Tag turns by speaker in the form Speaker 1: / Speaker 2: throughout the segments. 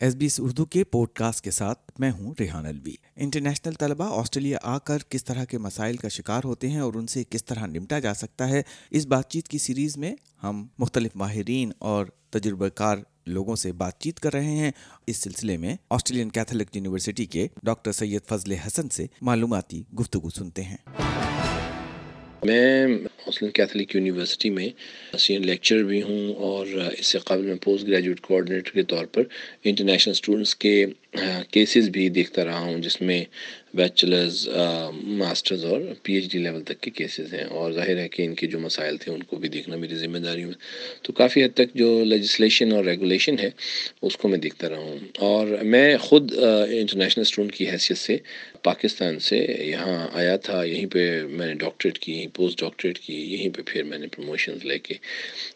Speaker 1: S B S Urdu کے pod cost کے ساتھ میں ہوں ریحان الوی انٹرنیشنل طلبہ آسٹریلیا آ کر کس طرح کے مسائل کا شکار ہوتے ہیں اور ان سے کس طرح نمٹا جا سکتا ہے، اس بات چیت کی سیریز میں ہم مختلف ماہرین اور تجربہ کار لوگوں سے بات چیت کر رہے ہیں۔ اس سلسلے میں آسٹریلین کیتھولک یونیورسٹی کے ڈاکٹر سید فضل حسن سے معلوماتی گفتگو سنتے ہیں۔
Speaker 2: میں مسلم کیتھلک یونیورسٹی میں سینئر لیکچر بھی ہوں اور اس سے قبل میں پوسٹ گریجویٹ کوآڈینیٹر کے طور پر انٹرنیشنل اسٹوڈنٹس کے کیسز بھی دیکھتا رہا ہوں جس میں بیچلرز ماسٹرز اور پی ایچ ڈی لیول تک کے کیسز ہیں اور ظاہر ہے کہ ان کے جو مسائل تھے ان کو بھی دیکھنا میری ذمہ داری میں۔ تو کافی حد تک جو لیجسلیشن اور ریگولیشن ہے، اس کو میں دیکھتا رہا ہوں۔ اور میں خود انٹرنیشنل اسٹوڈنٹ کی حیثیت سے پاکستان سے یہاں آیا تھا، یہیں پہ میں نے ڈاکٹریٹ کی، یہیں پوسٹ ڈاکٹریٹ کی، یہیں پہ پھر میں نے پروموشنز لے کے۔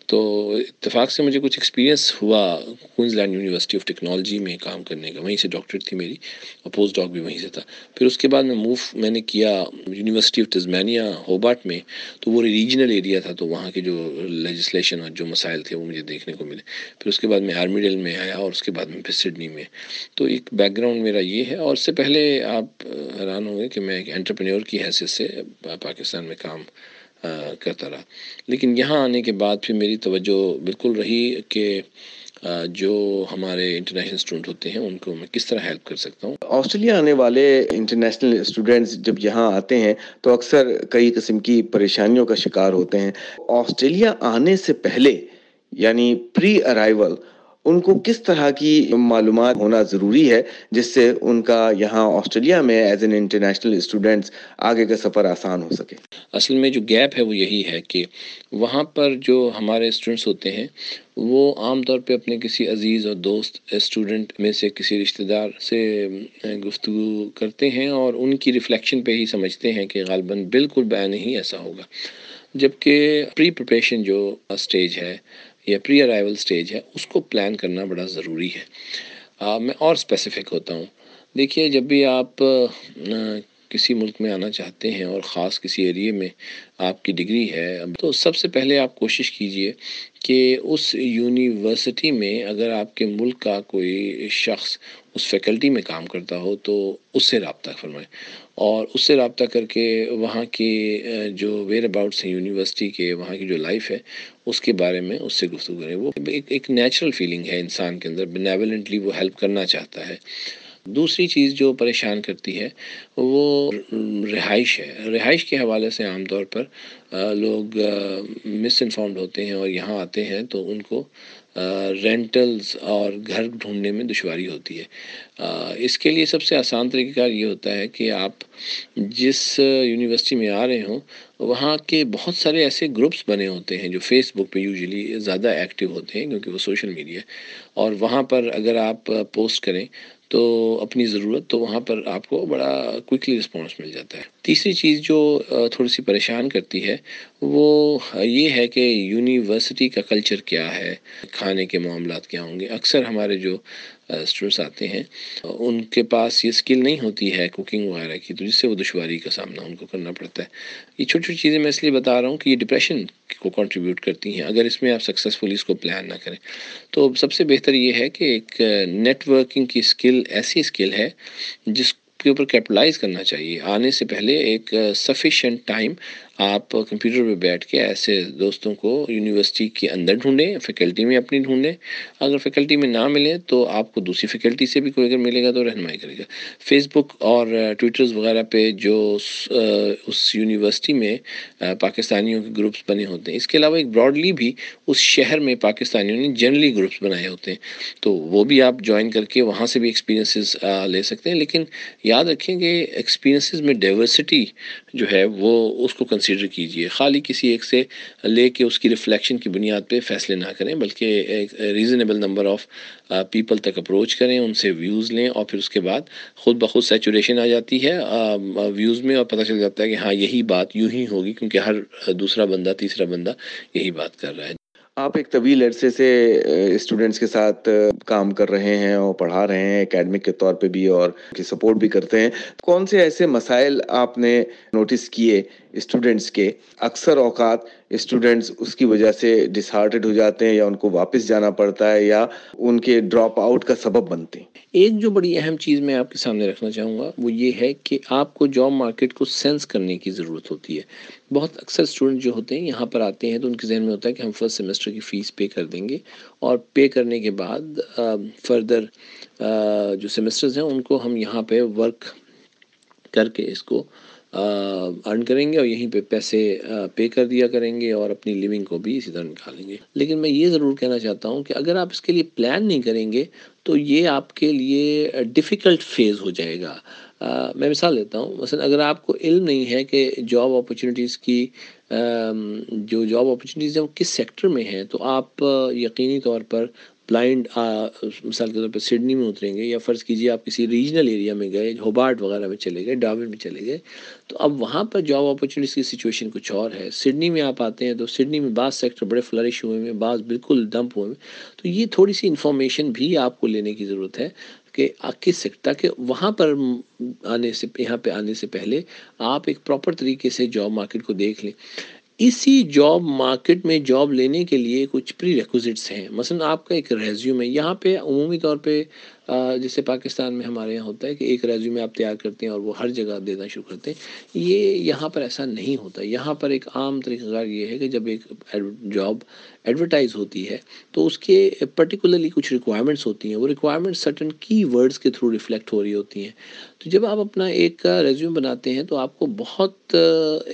Speaker 2: تو اتفاق سے مجھے کچھ ایکسپیرینس ہوا Queensland university of technology میں کام کرنے کا، وہیں سے ڈاکٹریٹ تھی میری اور پوسٹ ڈاک بھی وہیں سے تھا۔ پھر اس کے بعد میں موو میں نے کیا یونیورسٹی آف ٹزمینیا ہوباٹ میں، تو وہ ریجنل ایریا تھا، تو وہاں کے جو لیجسلیشن اور جو مسائل تھے، وہ مجھے دیکھنے کو ملے۔ پھر اس کے بعد میں آرمی ڈیل میں آیا اور اس کے بعد میں پھر سڈنی میں۔ تو ایک بیک گراؤنڈ میرا یہ ہے، اور اس سے پہلے آپ حیران ہوں گے کہ میں ایک انٹرپرینور کی حیثیت سے پاکستان میں کام کرتا رہا۔ لیکن یہاں آنے کے بعد پھر میری توجہ بالکل رہی کہ جو ہمارے انٹرنیشنل اسٹوڈنٹ ہوتے ہیں، ان کو میں کس طرح ہیلپ کر سکتا ہوں؟
Speaker 3: آسٹریلیا آنے والے انٹرنیشنل اسٹوڈنٹس جب یہاں آتے ہیں، تو اکثر کئی قسم کی پریشانیوں کا شکار ہوتے ہیں۔ آسٹریلیا آنے سے پہلے یعنی پری ارائیول ان کو کس طرح کی معلومات ہونا ضروری ہے جس سے ان کا یہاں آسٹریلیا میں ایز این انٹرنیشنل اسٹوڈنٹس آگے کا سفر آسان ہو سکے؟
Speaker 2: اصل میں جو گیپ ہے وہ یہی ہے کہ وہاں پر جو ہمارے اسٹوڈنٹس ہوتے ہیں، وہ عام طور پہ اپنے کسی عزیز اور دوست اسٹوڈنٹ میں سے کسی رشتہ دار سے گفتگو کرتے ہیں اور ان کی ریفلیکشن پہ ہی سمجھتے ہیں کہ غالباً بالکل بیان ہی ایسا ہوگا۔ جبکہ پری پریپریشن جو اسٹیج ہے یا پری ارائیول سٹیج ہے، اس کو پلان کرنا بڑا ضروری ہے۔ میں اور اسپیسیفک ہوتا ہوں۔ دیکھیے، جب بھی آپ کسی ملک میں آنا چاہتے ہیں اور خاص کسی ایریے میں آپ کی ڈگری ہے، تو سب سے پہلے آپ کوشش کیجیے کہ اس یونیورسٹی میں اگر آپ کے ملک کا کوئی شخص اس فیکلٹی میں کام کرتا ہو، تو اس سے رابطہ فرمائیں۔ اور اس سے رابطہ کر کے وہاں کی جو ویئر اباؤٹس ہیں یونیورسٹی کے، وہاں کی جو لائف ہے، اس کے بارے میں اس سے گفتگو کریں۔ وہ ایک ایک نیچرل فیلنگ ہے انسان کے اندر بنیولنٹلی وہ ہیلپ کرنا چاہتا ہے۔ دوسری چیز جو پریشان کرتی ہے وہ رہائش ہے۔ رہائش کے حوالے سے عام طور پر لوگ مس انفارمڈ ہوتے ہیں اور یہاں آتے ہیں تو ان کو رینٹلز اور گھر ڈھونڈنے میں دشواری ہوتی ہے۔ اس کے لیے سب سے آسان طریقہ کار یہ ہوتا ہے کہ آپ جس یونیورسٹی میں آ رہے ہوں، وہاں کے بہت سارے ایسے گروپس بنے ہوتے ہیں جو فیس بک پہ یوزلی زیادہ ایکٹیو ہوتے ہیں کیونکہ وہ سوشل میڈیا اور وہاں پر اگر آپ پوسٹ کریں تو اپنی ضرورت تو وہاں پر آپ کو بڑا کوئکلی رسپانس مل جاتا ہے۔ تیسری چیز جو تھوڑی سی پریشان کرتی ہے، وہ یہ ہے کہ یونیورسٹی کا کلچر کیا ہے، کھانے کے معاملات کیا ہوں گے؟ اکثر ہمارے جو اسٹوڈنٹس آتے ہیں، ان کے پاس یہ اسکل نہیں ہوتی ہے کوکنگ وغیرہ کی، تو جس سے وہ دشواری کا سامنا ان کو کرنا پڑتا ہے۔ یہ چھوٹی چھوٹی چیزیں میں اس لیے بتا رہا ہوں کہ یہ ڈپریشن کو کنٹریبیوٹ کرتی ہیں۔ اگر اس میں آپ سکسیزفلی اس کو پلان نہ کریں، تو سب سے بہتر یہ ہے کہ ایک نیٹ ورکنگ کی اسکل ایسی اسکل ہے جس کے اوپر کیپٹلائز کرنا چاہیے۔ آنے سے پہلے ایک سفیشینٹ ٹائم آپ کمپیوٹر پہ بیٹھ کے ایسے دوستوں کو یونیورسٹی کے اندر ڈھونڈیں، فیکلٹی میں اپنی ڈھونڈیں۔ اگر فیکلٹی میں نہ ملے تو آپ کو دوسری فیکلٹی سے بھی کوئی اگر ملے گا تو رہنمائی کرے گا۔ فیس بک اور ٹویٹرز وغیرہ پہ جو اس یونیورسٹی میں پاکستانیوں کے گروپس بنے ہوتے ہیں۔ اس کے علاوہ ایک براڈلی بھی اس شہر میں پاکستانیوں نے جنرلی گروپس بنائے ہوتے ہیں۔ تو وہ بھی آپ جوائن کر کے وہاں سے بھی ایکسپیرینسز لے سکتے ہیں۔ لیکن یاد رکھیں کہ ایکسپیرینسز میں ڈائیورسٹی جو ہے وہ اس کو کنسیڈر کیجیے۔ خالی کسی ایک سے لے کے اس کی ریفلیکشن کی بنیاد پہ فیصلے نہ کریں، بلکہ ایک ریزنیبل نمبر آف پیپل تک اپروچ کریں، ان سے ویوز لیں اور پھر اس کے بعد خود بخود سیچوریشن آ جاتی ہے ویوز میں اور پتہ چل جاتا ہے کہ ہاں یہی بات یوں ہی ہوگی کیونکہ ہر دوسرا بندہ، تیسرا بندہ یہی بات کر رہا ہے۔
Speaker 3: آپ ایک طویل عرصے سے اسٹوڈنٹس کے ساتھ کام کر رہے ہیں اور پڑھا رہے ہیں اکیڈمک کے طور پہ بھی اور سپورٹ بھی کرتے ہیں۔ کون سے ایسے مسائل آپ نے نوٹس کیے اسٹوڈنٹس کے، اکثر اوقات اسٹوڈنٹس اس کی وجہ سے ڈسہارٹڈ ہو جاتے ہیں یا ان کو واپس جانا پڑتا ہے یا ان کے ڈراپ آؤٹ کا سبب بنتے ہیں۔
Speaker 2: ایک جو بڑی اہم چیز میں آپ کے سامنے رکھنا چاہوں گا وہ یہ ہے کہ آپ کو جاب مارکیٹ کو سینس کرنے کی ضرورت ہوتی ہے۔ بہت اکثر اسٹوڈنٹ جو ہوتے ہیں یہاں پر آتے ہیں تو ان کے ذہن میں ہوتا ہے کہ ہم فرسٹ سیمسٹر کی فیس پے کر دیں گے اور پے کرنے کے بعد فردر جو سیمسٹرز ہیں ان کو ہم یہاں پہ ورک کر کے اس کو ارن کریں گے اور یہیں پہ پیسے پے کر دیا کریں گے اور اپنی لیونگ کو بھی اسی طرح نکالیں گے۔ لیکن میں یہ ضرور کہنا چاہتا ہوں کہ اگر آپ اس کے لیے پلان نہیں کریں گے تو یہ آپ کے لیے ڈیفیکلٹ فیز ہو جائے گا۔ میں مثال دیتا ہوں، مثلا اگر آپ کو علم نہیں ہے کہ جاب اپرچونیٹیز کی جو جاب اپرچونیٹیز ہیں وہ کس سیکٹر میں ہیں، تو آپ یقینی طور پر بلائنڈ مثال کے طور پہ سڈنی میں اتریں گے یا فرض کیجیے آپ کسی ریجنل ایریا میں گئے ہوبارٹ وغیرہ میں چلے گئے ڈاون میں چلے گئے، تو اب وہاں پر جاب اپرچونیٹیز کی سچویشن کچھ اور ہے۔ سڈنی میں آپ آتے ہیں تو سڈنی میں بعض سیکٹر بڑے فلرش ہوئے ہیں، بعض بالکل ڈمپ ہوئے ہیں۔ تو یہ تھوڑی سی انفارمیشن بھی آپ کو لینے کی ضرورت ہے کہ کس سیکٹر تاکہ وہاں پر آنے سے، یہاں پہ آنے سے پہلے آپ ایک پراپر طریقے سے جاب مارکیٹ کو دیکھ لیں۔ اسی جاب مارکیٹ میں جاب لینے کے لیے کچھ پری ریکوزٹس ہیں۔ مثلا آپ کا ایک ریزیوم ہے، یہاں پہ عمومی طور پہ جیسے پاکستان میں ہمارے یہاں ہوتا ہے کہ ایک ریزیوم آپ تیار کرتے ہیں اور وہ ہر جگہ دینا شروع کرتے ہیں۔ یہ یہاں پر ایسا نہیں ہوتا۔ یہاں پر ایک عام طریقہ کار یہ ہے کہ جب ایک جاب ایڈورٹائز ہوتی ہے، تو اس کے پرٹیکولرلی کچھ ریکوائرمنٹس ہوتی ہیں۔ وہ ریکوائرمنٹ سرٹن کی ورڈس کے تھرو ریفلیکٹ ہو رہی ہوتی ہیں۔ تو جب آپ اپنا ایک ریزیوم بناتے ہیں، تو آپ کو بہت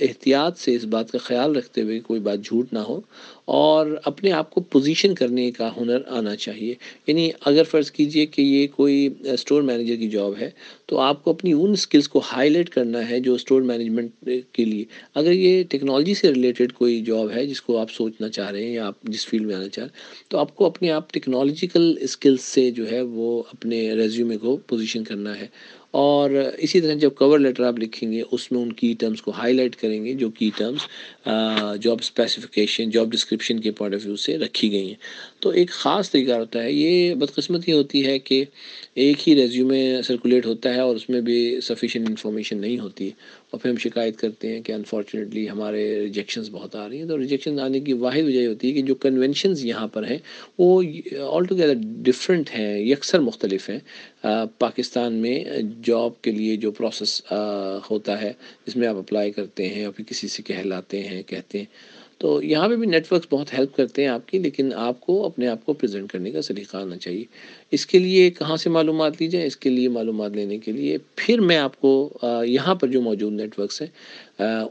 Speaker 2: احتیاط سے اس بات کا خیال رکھتے ہوئے کوئی بات جھوٹ نہ ہو اور اپنے آپ کو پوزیشن کرنے کا ہنر آنا چاہیے۔ یعنی اگر فرض کیجیے کہ یہ کوئی اسٹور مینیجر کی جاب ہے، تو آپ کو اپنی ان سکلز کو ہائی لائٹ کرنا ہے جو اسٹور مینجمنٹ کے لیے۔ اگر یہ ٹیکنالوجی سے ریلیٹڈ کوئی جاب ہے جس کو آپ سوچنا چاہ رہے ہیں یا آپ جس فیلڈ میں آنا چاہ رہے ہیں، تو آپ کو اپنے آپ ٹیکنالوجیکل اسکلس سے جو ہے وہ اپنے ریزیومے کو پوزیشن کرنا ہے۔ اور اسی طرح جب کور لیٹر آپ لکھیں گے، اس میں ان کی ٹرمز کو ہائی لائٹ کریں گے جو کی terms job specification job description کے پوائنٹ آف ویو سے رکھی گئی ہیں۔ تو ایک خاص طریقہ ہوتا ہے، یہ بدقسمتی ہوتی ہے کہ ایک ہی ریزیومے سرکولیٹ ہوتا ہے اور اس میں بھی سفیشینٹ انفارمیشن نہیں ہوتی۔ اور پھر ہم شکایت کرتے ہیں کہ انفارچونیٹلی ہمارے ریجیکشنز بہت آ رہی ہیں۔ تو ریجیکشن آنے کی واحد وجہ یہ ہوتی ہے کہ جو کنونشنز یہاں پر ہیں، وہ آل ٹوگیدر ڈفرینٹ ہیں یکسر مختلف ہیں۔ پاکستان میں جاب کے لیے جو پروسیس ہوتا ہے، جس میں آپ اپلائی کرتے ہیں اور پھر کسی سے کہلاتے ہیں، کہتے ہیں۔ تو یہاں پہ بھی نیٹ ورکس بہت ہیلپ کرتے ہیں آپ کی، لیکن آپ کو، اپنے آپ کو پریزنٹ کرنے کا سلیقہ آنا چاہیے۔ اس کے لیے کہاں سے معلومات لی جائیں اس کے لیے معلومات لینے کے لیے۔ پھر میں آپ کو یہاں پر جو موجود نیٹ ورکس ہیں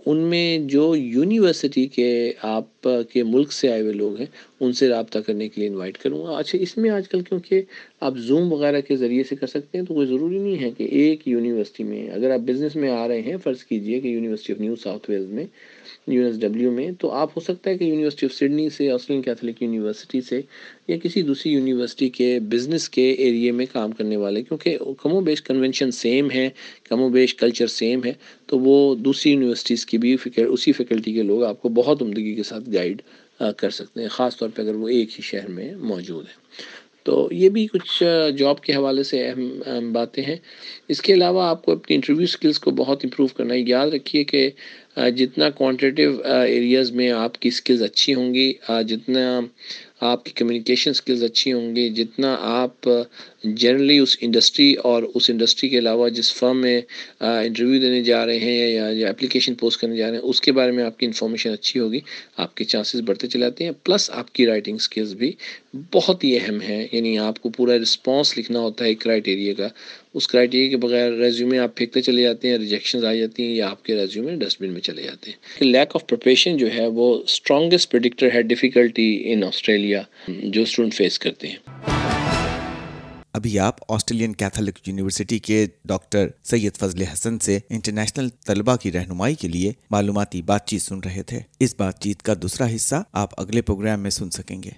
Speaker 2: ان میں جو یونیورسٹی کے آپ، کے ملک سے آئے ہوئے لوگ ہیں، ان سے رابطہ کرنے کے لیے انوائٹ کروں گا۔ اچھا اس میں آج کل کیونکہ آپ زوم وغیرہ کے ذریعے سے کر سکتے ہیں، تو کوئی ضروری نہیں ہے کہ ایک یونیورسٹی میں، اگر آپ بزنس میں آ رہے ہیں، فرض کیجیے کہ University of New South Wales میں یو ایس ڈبلیو میں، تو آپ ہو سکتا ہے کہ یونیورسٹی آف سڈنی سے آسٹریلین کیتھولک یونیورسٹی سے، یا کسی دوسری یونیورسٹی کے بزنس کے ایریے میں کام کرنے والے، کیونکہ کم و بیش کنونشن سیم ہے، کم و بیش کلچر سیم ہے، تو وہ دوسری یونیورسٹیز کی بھی فکر، اسی فیکلٹی کے لوگ آپ کو بہت عمدگی کے ساتھ گائیڈ کر سکتے ہیں، خاص طور پہ اگر وہ ایک ہی شہر میں موجود ہیں۔ تو یہ بھی کچھ جاب کے حوالے سے اہم باتیں ہیں۔ اس کے علاوہ آپ کو اپنی انٹرویو اسکلس کو بہت امپروو کرنا ہے یاد رکھیے کہ جتنا کوانٹیٹیو ایریاز میں آپ کی اسکلز اچھی ہوں گی جتنا آپ کی کمیونیکیشن اسکلز اچھی ہوں گی، جتنا آپ جنرلی اس انڈسٹری اور اس انڈسٹری کے علاوہ جس فرم میں انٹرویو دینے جا رہے ہیں یا اپلیکیشن پوسٹ کرنے جا رہے ہیں، اس کے بارے میں آپ کی انفارمیشن اچھی ہوگی، آپ کے چانسز بڑھتے چلے جاتے ہیں پلس آپ کی رائٹنگ اسکلز بھی بہت ہی اہم ہیں یعنی آپ کو پورا رسپانس لکھنا ہوتا ہے ایک کرائٹیریا کا، اس کرائٹیریا کے بغیر ریزیومے آپ پھینکتے چلے جاتے ہیں ریجیکشنز آ جاتی ہیں یا آپ کے ریزیومے ڈسٹ بن میں چلے جاتے ہیں۔ لیک آف پریپریشن جو ہے، وہ اسٹرانگیسٹ پرڈکٹر ہے ڈیفیکلٹی ان آسٹریلیا جو اسٹوڈنٹ فیس کرتے ہیں۔
Speaker 1: ابھی آپ آسٹریلین کیتھولک یونیورسٹی کے ڈاکٹر سید فضل حسن سے انٹرنیشنل طلبہ کی رہنمائی کے لیے معلوماتی بات چیت سن رہے تھے۔ اس بات چیت کا دوسرا حصہ آپ اگلے پروگرام میں سن سکیں گے۔